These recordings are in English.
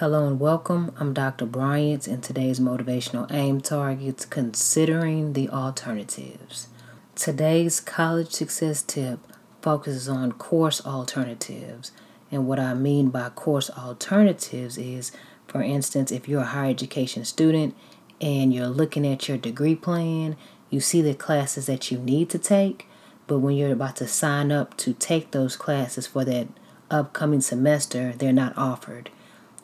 Hello and welcome. I'm Dr. Bryant, and today's motivational aim targets considering the alternatives. Today's college success tip focuses on course alternatives. And what I mean by course alternatives is, for instance, if you're a higher education student and you're looking at your degree plan, you see the classes that you need to take, but when you're about to sign up to take those classes for that upcoming semester, they're not offered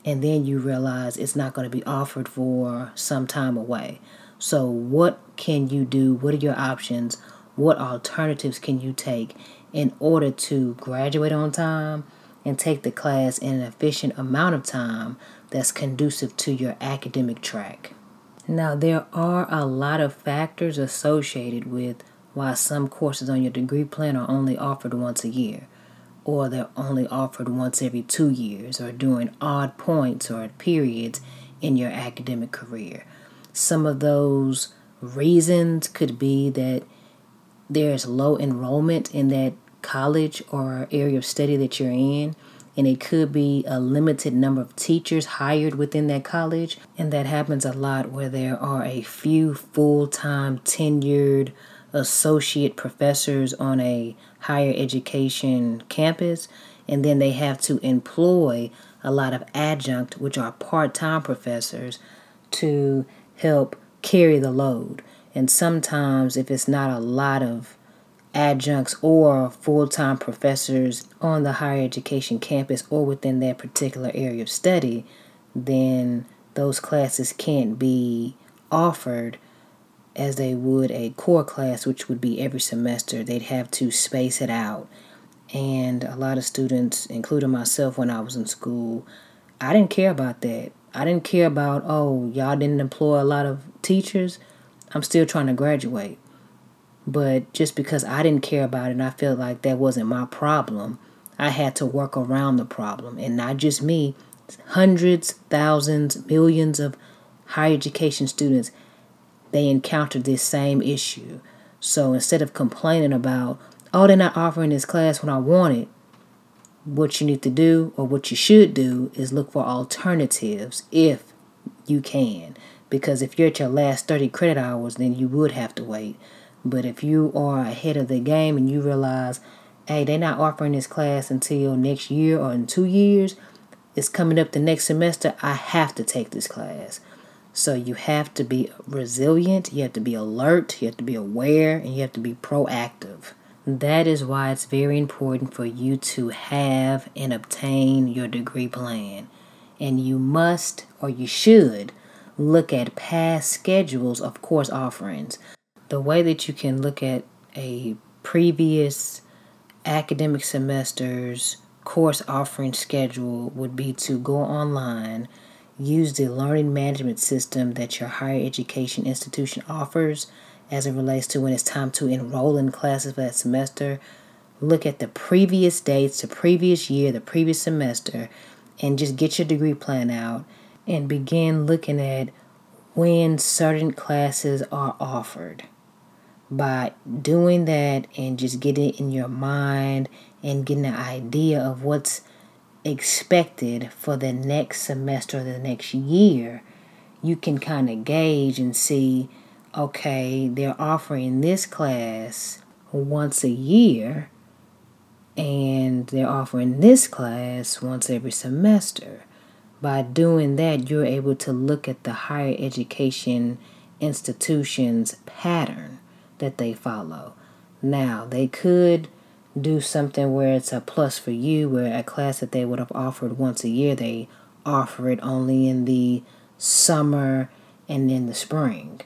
and then you realize it's not going to be offered for some time away. So, what can you do? What are your options? What alternatives can you take in order to graduate on time and take the class in an efficient amount of time that's conducive to your academic track? Now, there are a lot of factors associated with why some courses on your degree plan are only offered once a year or they're only offered once every two years or during odd points or periods in your academic career. Some of those reasons could be that there's low enrollment in that college or area of study that you're in, and it could be a limited number of teachers hired within that college, and that happens a lot where there are a few full time tenured associate professors on a higher education campus, and then they have to employ a lot of adjunct, which are part time professors, to help carry the load. And sometimes, if it's not a lot of adjuncts or full time professors on the higher education campus or within that particular area of study, then those classes can't be offered as they would a core class, which would be every semester. They'd have to space it out. And a lot of students, including myself when I was in school, I didn't care about that. I didn't care about, oh, y'all didn't employ a lot of teachers. I'm still trying to graduate. But just because I didn't care about it and I felt like that wasn't my problem, I had to work around the problem. And not just me, hundreds, thousands, millions of higher education students they encountered this same issue. So instead of complaining about, oh, they're not offering this class when I want it, what you need to do or what you should do is look for alternatives if you can. Because if you're at your last 30 credit hours, then you would have to wait. But if you are ahead of the game and you realize, hey, they're not offering this class until next year or in two years, it's coming up the next semester, I have to take this class. So you have to be resilient, you have to be alert, you have to be aware, and you have to be proactive. That is why it's very important for you to have and obtain your degree plan. And you must or you should look at past schedules of course offerings. The way that you can look at a previous academic semester's course offering schedule would be to go online use the learning management system that your higher education institution offers as it relates to when it's time to enroll in classes for that semester. Look at the previous dates, the previous year, the previous semester, and just get your degree plan out and begin looking at when certain classes are offered. By doing that and just getting it in your mind and getting an idea of what's expected for the next semester or the next year, you can kind of gauge and see okay, they're offering this class once a year and they're offering this class once every semester. By doing that, you're able to look at the higher education institution's pattern that they follow. Now, they could do something where it's a plus for you, where a class that they would have offered once a year, they offer it only in the summer and in the spring.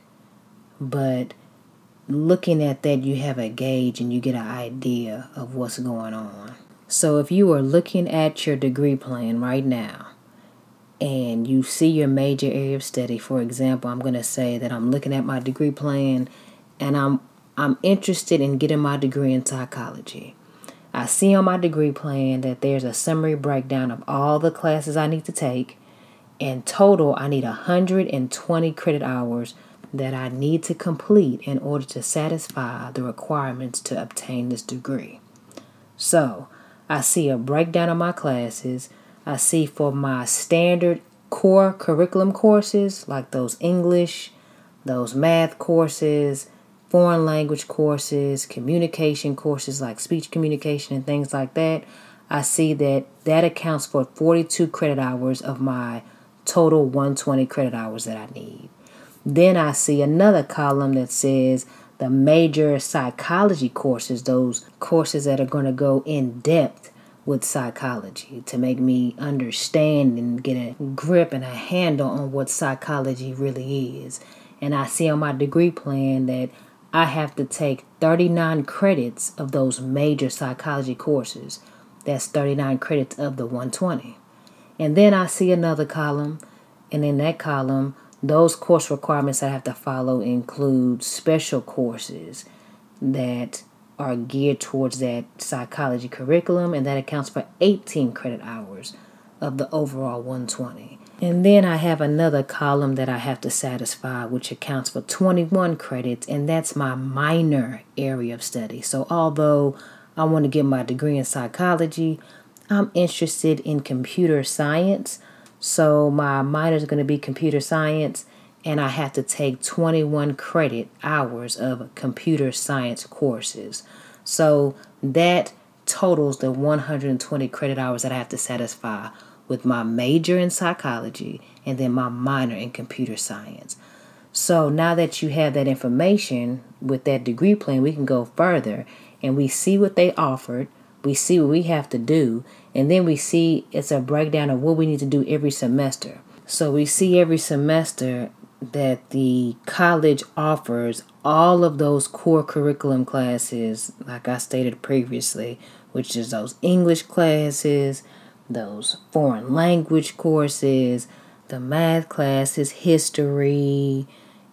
But looking at that, you have a gauge and you get an idea of what's going on. So if you are looking at your degree plan right now, and you see your major area of study, for example, I'm going to say that I'm looking at my degree plan and I'm I'm interested in getting my degree in psychology. I see on my degree plan that there's a summary breakdown of all the classes I need to take. In total, I need 120 credit hours that I need to complete in order to satisfy the requirements to obtain this degree. So, I see a breakdown of my classes. I see for my standard core curriculum courses like those English, those math courses, foreign language courses, communication courses like speech communication and things like that, I see that that accounts for 42 credit hours of my total 120 credit hours that I need. Then I see another column that says the major psychology courses, those courses that are going to go in depth with psychology to make me understand and get a grip and a handle on what psychology really is. And I see on my degree plan that I have to take 39 credits of those major psychology courses. That's 39 credits of the 120. And then I see another column, and in that column, those course requirements I have to follow include special courses that are geared towards that psychology curriculum, and that accounts for 18 credit hours of the overall 120. And then I have another column that I have to satisfy, which accounts for 21 credits, and that's my minor area of study. So, although I want to get my degree in psychology, I'm interested in computer science. So my minor is going to be computer science, and I have to take 21 credit hours of computer science courses. So that totals the 120 credit hours that I have to satisfy with my major in psychology and then my minor in computer science. So now that you have that information with that degree plan, we can go further and we see what they offered we see what we have to do, and then we see it's a breakdown of what we need to do every semester. So we see every semester that the college offers all of those core curriculum classes, like I stated previously, which is those English classes, those foreign language courses, the math classes, history,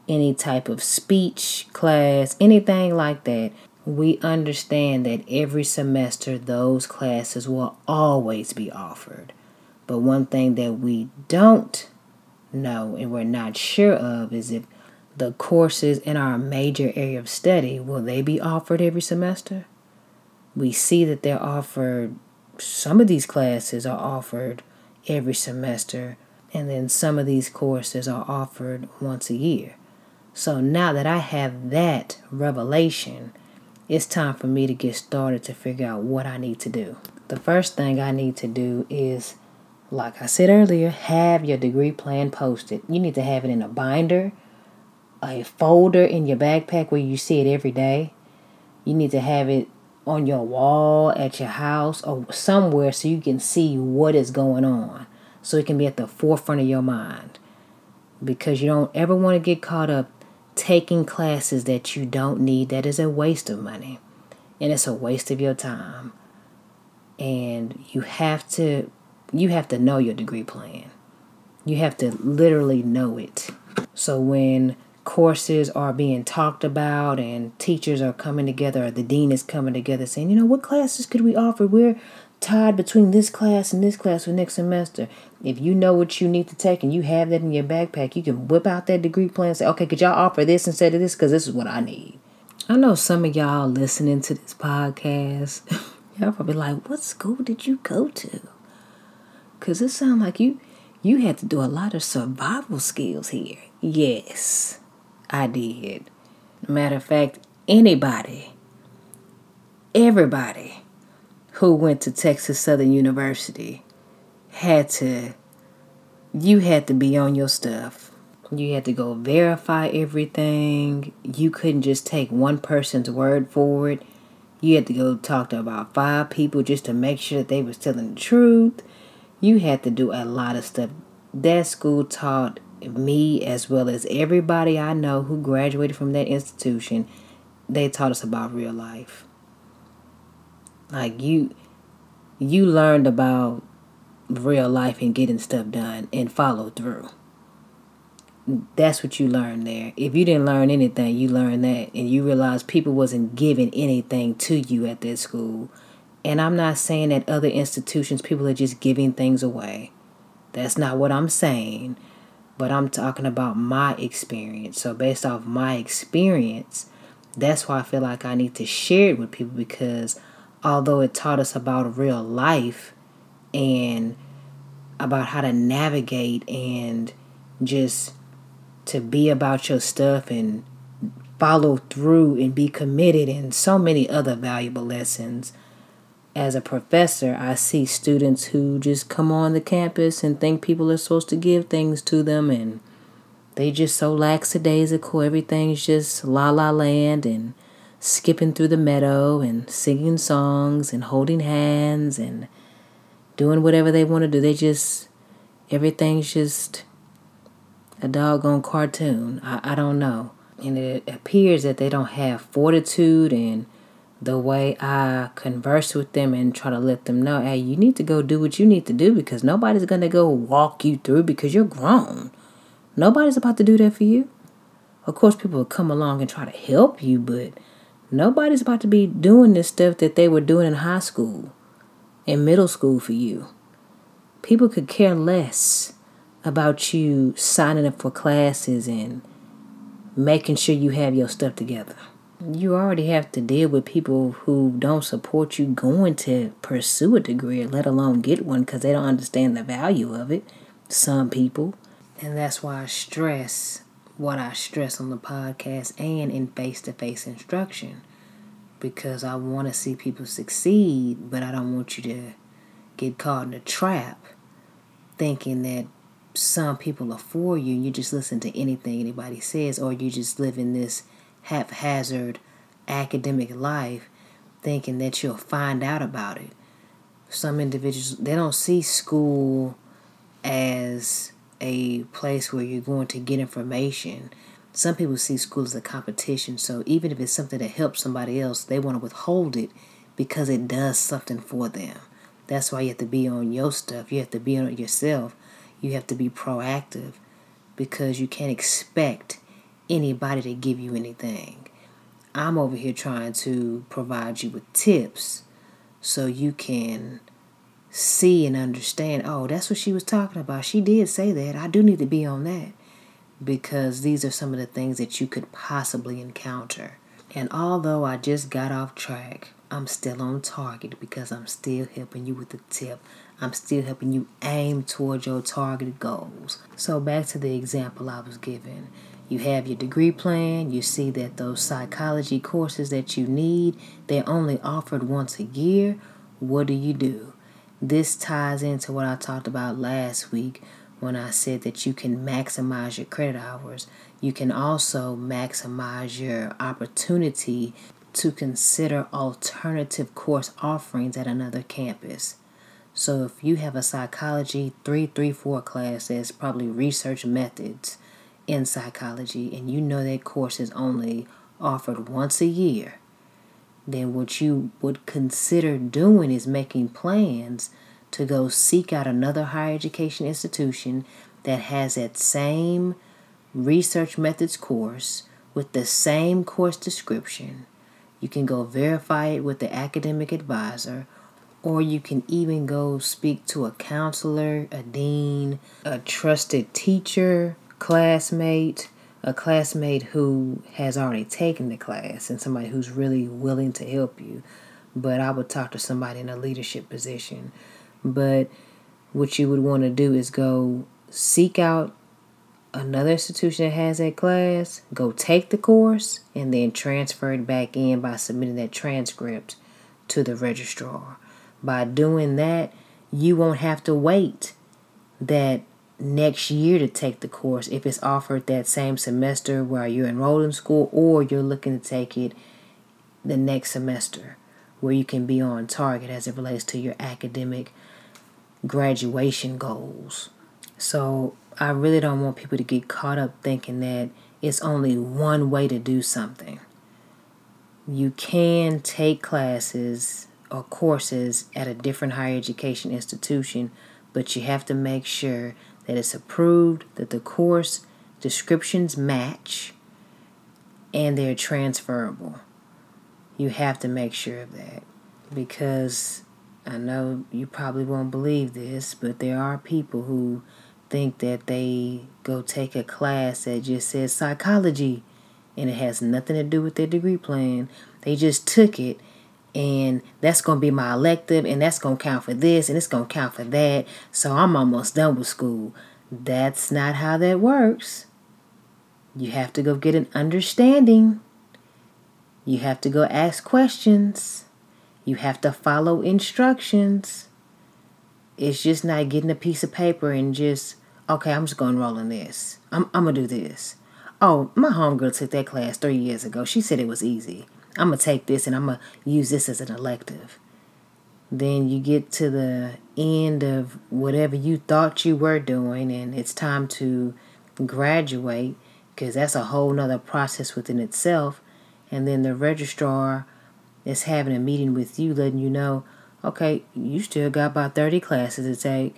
any type of speech class, anything like that we understand that every semester those classes will always be offered. But one thing that we don't know and we're not sure of is if the courses in our major area of study will they be offered every semester? We see that they're offered some of these classes are offered every semester and then some of these courses are offered once a year. So now that I have that revelation, it's time for me to get started to figure out what I need to do. The first thing I need to do is, like I said earlier, have your degree plan posted. You need to have it in a binder, a folder in your backpack where you see it every day. You need to have it on your wall at your house or somewhere so you can see what is going on. So it can be at the forefront of your mind. Because you don't ever want to get caught up taking classes that you don't need, that is a waste of money and it's a waste of your time. And you have to you have to know your degree plan. You have to literally know it. So when courses are being talked about and teachers are coming together or the dean is coming together saying, you know, what classes could we offer? We're tied between this class and this class for next semester. If you know what you need to take and you have that in your backpack, you can whip out that degree plan and say, okay, could y'all offer this instead of this? Because this is what I need. I know some of y'all listening to this podcast, y'all probably like, what school did you go to? Because it sounds like you you had to do a lot of survival skills here. Yes, I did. Matter of fact, anybody, everybody who went to Texas Southern University had to you had to be on your stuff. You had to go verify everything. You couldn't just take one person's word for it. You had to go talk to about five people just to make sure that they was telling the truth. You had to do a lot of stuff. That school taught me as well as everybody I know who graduated from that institution. They taught us about real life. Like you you learned about real life and getting stuff done and follow through. That's what you learned there. If you didn't learn anything, you learned that and you realized people wasn't giving anything to you at that school. And I'm not saying that other institutions people are just giving things away. That's not what I'm saying. But I'm talking about my experience. So based off my experience, that's why I feel like I need to share it with people because although it taught us about real life and about how to navigate and just to be about your stuff and follow through and be committed and so many other valuable lessons. As a professor, I see students who just come on the campus and think people are supposed to give things to them and they just so lackadaisical. Everything's just la la land and skipping through the meadow and singing songs and holding hands and doing whatever they want to do. They just, everything's just a doggone cartoon. I, I don't know. And it appears that they don't have fortitude and the way I converse with them and try to let them know, hey, you need to go do what you need to do because nobody's going to go walk you through because you're grown. Nobody's about to do that for you. Of course, people will come along and try to help you, but nobody's about to be doing this stuff that they were doing in high school and middle school for you. People could care less about you signing up for classes and making sure you have your stuff together. You already have to deal with people who don't support you going to pursue a degree, let alone get one, because they don't understand the value of it. Some people. And that's why I stress what I stress on the podcast and in face to face instruction. Because I want to see people succeed, but I don't want you to get caught in a trap thinking that some people are for you and you just listen to anything anybody says or you just live in this haphazard academic life thinking that you'll find out about it. Some individuals they don't see school as a place where you're going to get information. Some people see school as a competition so even if it's something that helps somebody else they want to withhold it because it does something for them. That's why you have to be on your stuff. You have to be on it yourself. You have to be proactive because you can't expect anybody to give you anything. I'm over here trying to provide you with tips so you can see and understand oh, that's what she was talking about. She did say that. I do need to be on that because these are some of the things that you could possibly encounter. And although I just got off track, I'm still on target because I'm still helping you with the tip. I'm still helping you aim towards your targeted goals. So, back to the example I was given. You have your degree plan, you see that those psychology courses that you need, they're only offered once a year. What do you do? This ties into what I talked about last week when I said that you can maximize your credit hours. You can also maximize your opportunity to consider alternative course offerings at another campus. So if you have a psychology 334 class that's probably research methods in psychology and you know that course is only offered once a year, then what you would consider doing is making plans to go seek out another higher education institution that has that same research methods course with the same course description. You can go verify it with the academic advisor, or you can even go speak to a counselor, a dean, a trusted teacher, classmate, a classmate who has already taken the class, and somebody who's really willing to help you. But I would talk to somebody in a leadership position. But what you would want to do is go seek out another institution that has that class, go take the course, and then transfer it back in by submitting that transcript to the registrar. By doing that, you won't have to wait that next year to take the course if it's offered that same semester while you're enrolled in school or you're looking to take it the next semester where you can be on target as it relates to your academic graduation goals. So I really don't want people to get caught up thinking that it's only one way to do something. You can take classes or courses at a different higher education institution, but you have to make sure that it's approved, that the course descriptions match, and they're transferable. You have to make sure of that because I know you probably won't believe this, but there are people who think that they go take a class that just says psychology and it has nothing to do with their degree plan. They just took it and that's going to be my elective and that's going to count for this and it's going to count for that. So i'm almost done with school. That's not how that works. You have to go get an understanding. You have to go ask questions. You have to follow instructions. It's just not getting a piece of paper and just okay i'm just going to roll in this. I'm, I'm going to do this. Oh my homegirl took that class three years ago. She said it was easy I'm going to take this and I'm going to use this as an elective. Then you get to the end of whatever you thought you were doing, and it's time to graduate because that's a whole nother process within itself. And then the registrar is having a meeting with you, letting you know, okay, you still got about 30 classes to take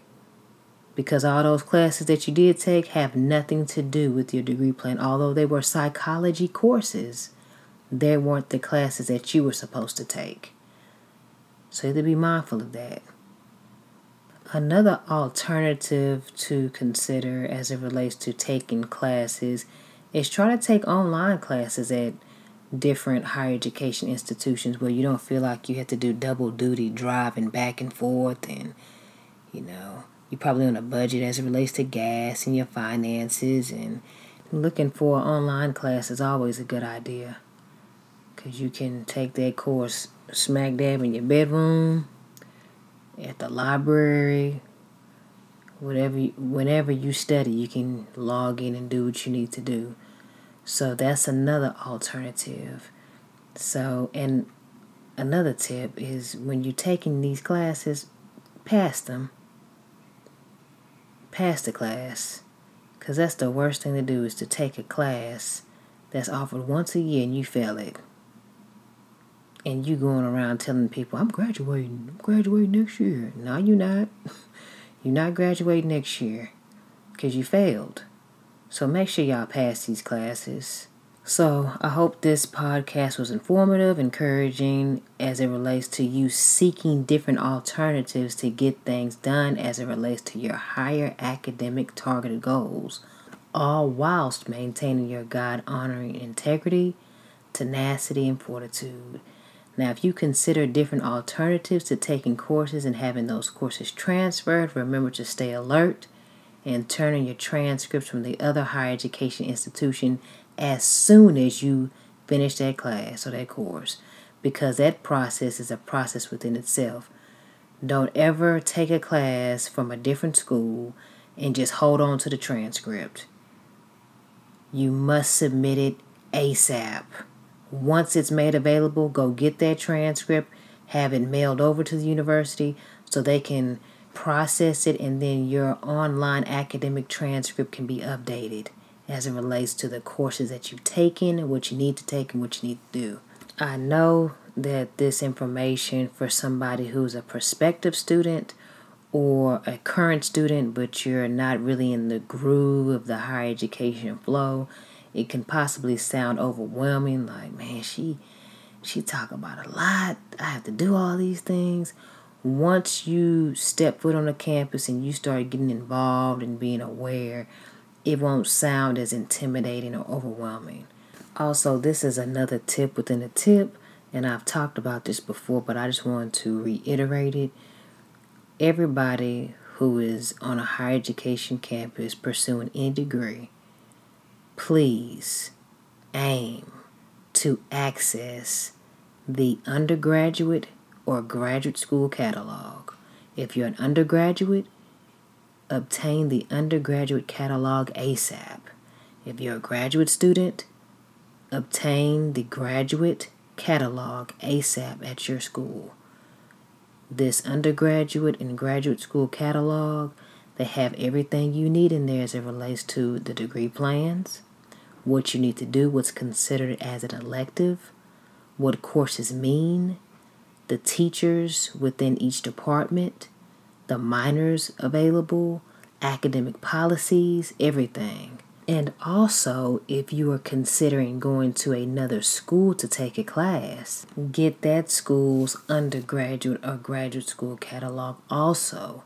because all those classes that you did take have nothing to do with your degree plan, although they were psychology courses they weren't the classes that you were supposed to take. So you have to be mindful of that. Another alternative to consider as it relates to taking classes is try to take online classes at different higher education institutions where you don't feel like you have to do double duty driving back and forth and you know you're probably on a budget as it relates to gas and your finances and looking for online class is always a good idea because you can take that course smack dab in your bedroom, at the library, whatever, whenever you study, you can log in and do what you need to do. So that's another alternative. So, and another tip is when you're taking these classes, pass them. Pass the class. Because that's the worst thing to do is to take a class that's offered once a year and you fail it and you going around telling people, I'm graduating, I'm graduating next year. No, you're not. You're not graduating next year because you failed. So make sure y'all pass these classes. So I hope this podcast was informative, encouraging as it relates to you seeking different alternatives to get things done as it relates to your higher academic targeted goals, all whilst maintaining your God honoring integrity, tenacity, and fortitude. Now, if you consider different alternatives to taking courses and having those courses transferred, remember to stay alert and turn in your transcripts from the other higher education institution as soon as you finish that class or that course because that process is a process within itself. Don't ever take a class from a different school and just hold on to the transcript. You must submit it ASAP. Once it's made available, go get that transcript, have it mailed over to the university so they can process it, and then your online academic transcript can be updated as it relates to the courses that you've taken, what you need to take, and what you need to do. I know that this information for somebody who's a prospective student or a current student, but you're not really in the groove of the higher education flow, it can possibly sound overwhelming like man she she talk about a lot. I have to do all these things. Once you step foot on the campus and you start getting involved and being aware it won't sound as intimidating or overwhelming. Also this is another tip within a tip and i've talked about this before but i just want to reiterate it. Everybody who is on a higher education campus pursuing any degree please aim to access the undergraduate or graduate school catalog. If you're an undergraduate, obtain the undergraduate catalog ASAP. If you're a graduate student, obtain the graduate catalog ASAP at your school. This undergraduate and graduate school catalog, they have everything you need in there as it relates to the degree plans, what you need to do, what's considered as an elective, what courses mean, the teachers within each department, the minors available, academic policies, everything. And also, if you are considering going to another school to take a class, get that school's undergraduate or graduate school catalog also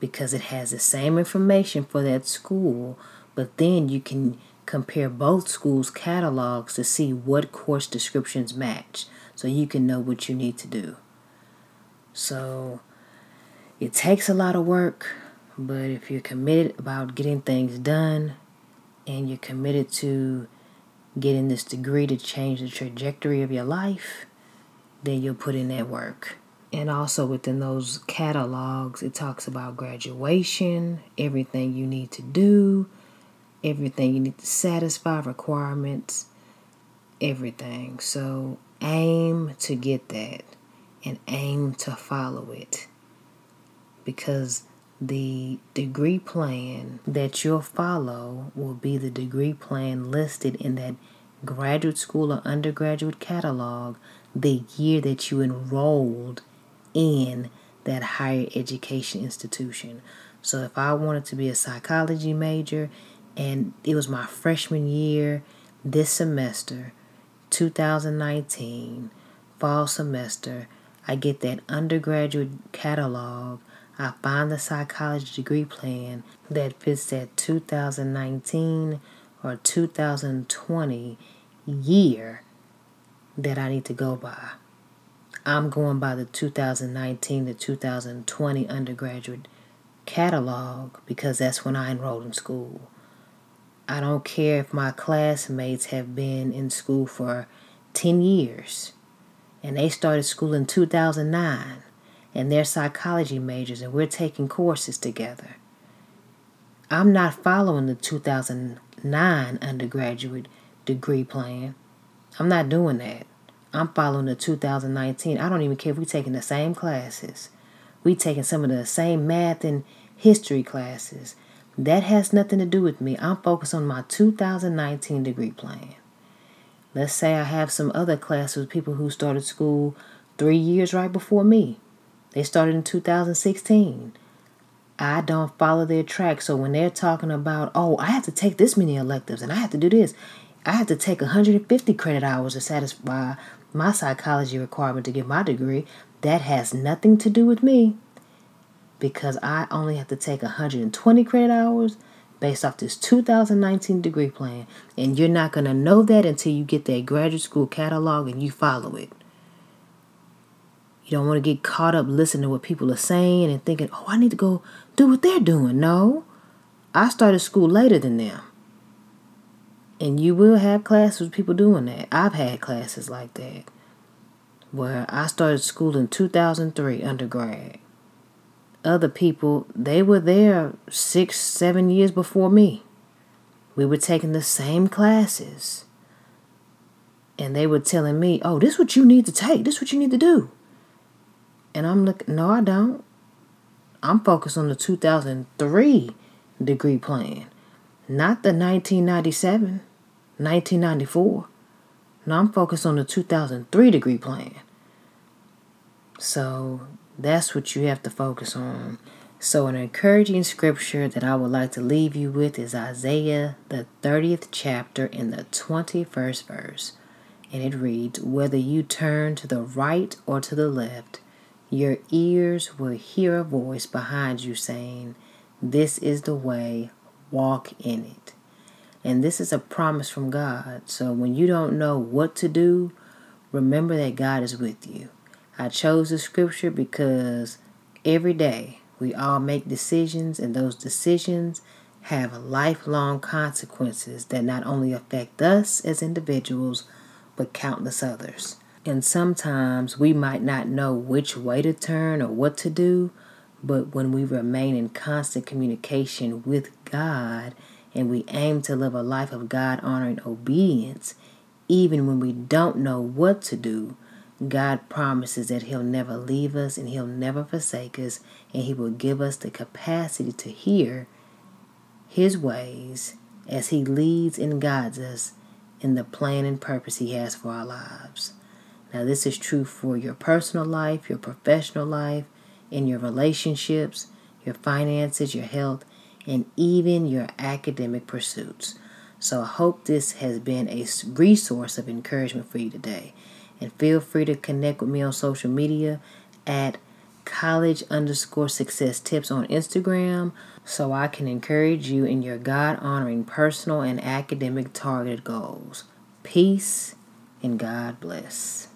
because it has the same information for that school, but then you can compare both schools' catalogs to see what course descriptions match. so you can know what you need to do. So it takes a lot of work, but if you're committed about getting things done and you're committed to getting this degree to change the trajectory of your life, then you'll put in that work. And also within those catalogs, it talks about graduation, everything you need to do, everything you need to satisfy, requirements, everything. So aim to get that and aim to follow it. Because the degree plan that you'll follow will be the degree plan listed in that graduate school or undergraduate catalog the year that you enrolled in that higher education institution. So if I wanted to be a psychology major and it was my freshman year this semester, 2019, fall semester, I get that undergraduate catalog. I find the psychology degree plan that fits that 2019 or 2020 year that I need to go by. I'm going by the 2019 to 2020 undergraduate catalog because that's when I enrolled in school. I don't care if my classmates have been in school for 10 years and they started school in 2009 and they're psychology majors and we're taking courses together. I'm not following the 2009 undergraduate degree plan. I'm not doing that. I'm following the 2019. I don't even care if we're taking the same classes. We taking some of the same math and history classes. That has nothing to do with me. I'm focused on my 2019 degree plan. Let's say I have some other classes with people who started school three years right before me. They started in 2016. I don't follow their track. So when they're talking about, oh, I have to take this many electives and I have to do this, I have to take 150 credit hours to satisfy my psychology requirement to get my degree, that has nothing to do with me because I only have to take 120 credit hours based off this 2019 degree plan. And you're not going to know that until you get that graduate school catalog and you follow it. You don't want to get caught up listening to what people are saying and thinking, oh, I need to go do what they're doing. No, I started school later than them. And you will have classes with people doing that. I've had classes like that where I started school in 2003 undergrad. Other people, they were there six, seven years before me. We were taking the same classes. And they were telling me, oh, this is what you need to take. This is what you need to do. And I'm like, no, I don't. I'm focused on the 2003 degree plan, not the 1997. 1994. Now I'm focused on the 2003 degree plan. So that's what you have to focus on. So, an encouraging scripture that I would like to leave you with is Isaiah, the 30th chapter, in the 21st verse. And it reads Whether you turn to the right or to the left, your ears will hear a voice behind you saying, This is the way, walk in it. And this is a promise from God. So when you don't know what to do, remember that God is with you. I chose the scripture because every day we all make decisions, and those decisions have lifelong consequences that not only affect us as individuals, but countless others. And sometimes we might not know which way to turn or what to do, but when we remain in constant communication with God and we aim to live a life of God honoring obedience, even when we don't know what to do, God promises that He'll never leave us and He'll never forsake us, and He will give us the capacity to hear His ways as He leads and guides us in the plan and purpose He has for our lives. Now, this is true for your personal life, your professional life, in your relationships, your finances, your health, and even your academic pursuits. So I hope this has been a resource of encouragement for you today. And feel free to connect with me on social media at college underscore success tips on Instagram so I can encourage you in your God honoring personal and academic targeted goals. Peace and God bless.